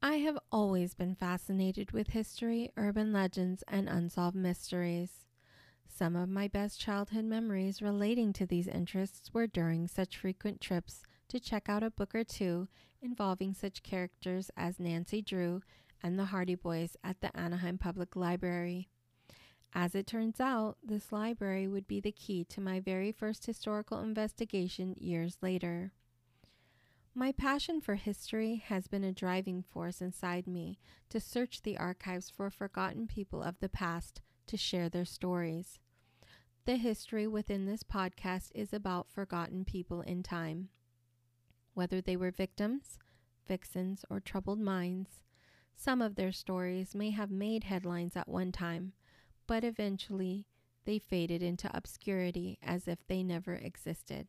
I have always been fascinated with history, urban legends, and unsolved mysteries. Some of my best childhood memories relating to these interests were during such frequent trips to check out a book or two involving such characters as Nancy Drew and the Hardy Boys at the Anaheim Public Library. As it turns out, this library would be the key to my very first historical investigation years later. My passion for history has been a driving force inside me to search the archives for forgotten people of the past to share their stories. The history within this podcast is about forgotten people in time. Whether they were victims, vixens, or troubled minds, some of their stories may have made headlines at one time, but eventually they faded into obscurity as if they never existed.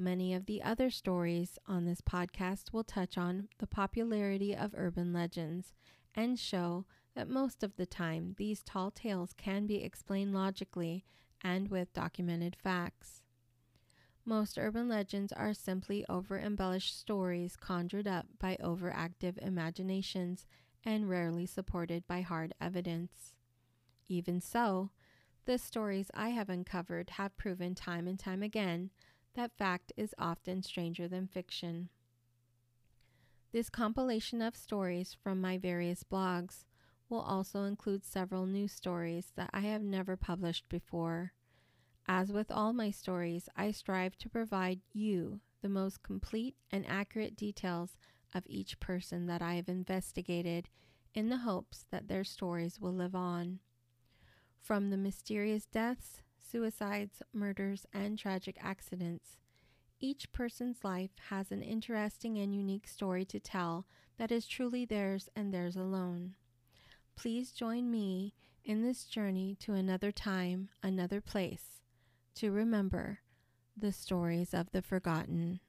Many of the other stories on this podcast will touch on the popularity of urban legends and show that most of the time these tall tales can be explained logically and with documented facts. Most urban legends are simply over embellished stories conjured up by overactive imaginations and rarely supported by hard evidence. Even so, the stories I have uncovered have proven time and time again that fact is often stranger than fiction. This compilation of stories from my various blogs will also include several new stories that I have never published before. As with all my stories, I strive to provide you the most complete and accurate details of each person that I have investigated in the hopes that their stories will live on. From the mysterious deaths, suicides, murders, and tragic accidents, each person's life has an interesting and unique story to tell that is truly theirs and theirs alone. Please join me in this journey to another time, another place, to remember the stories of the forgotten.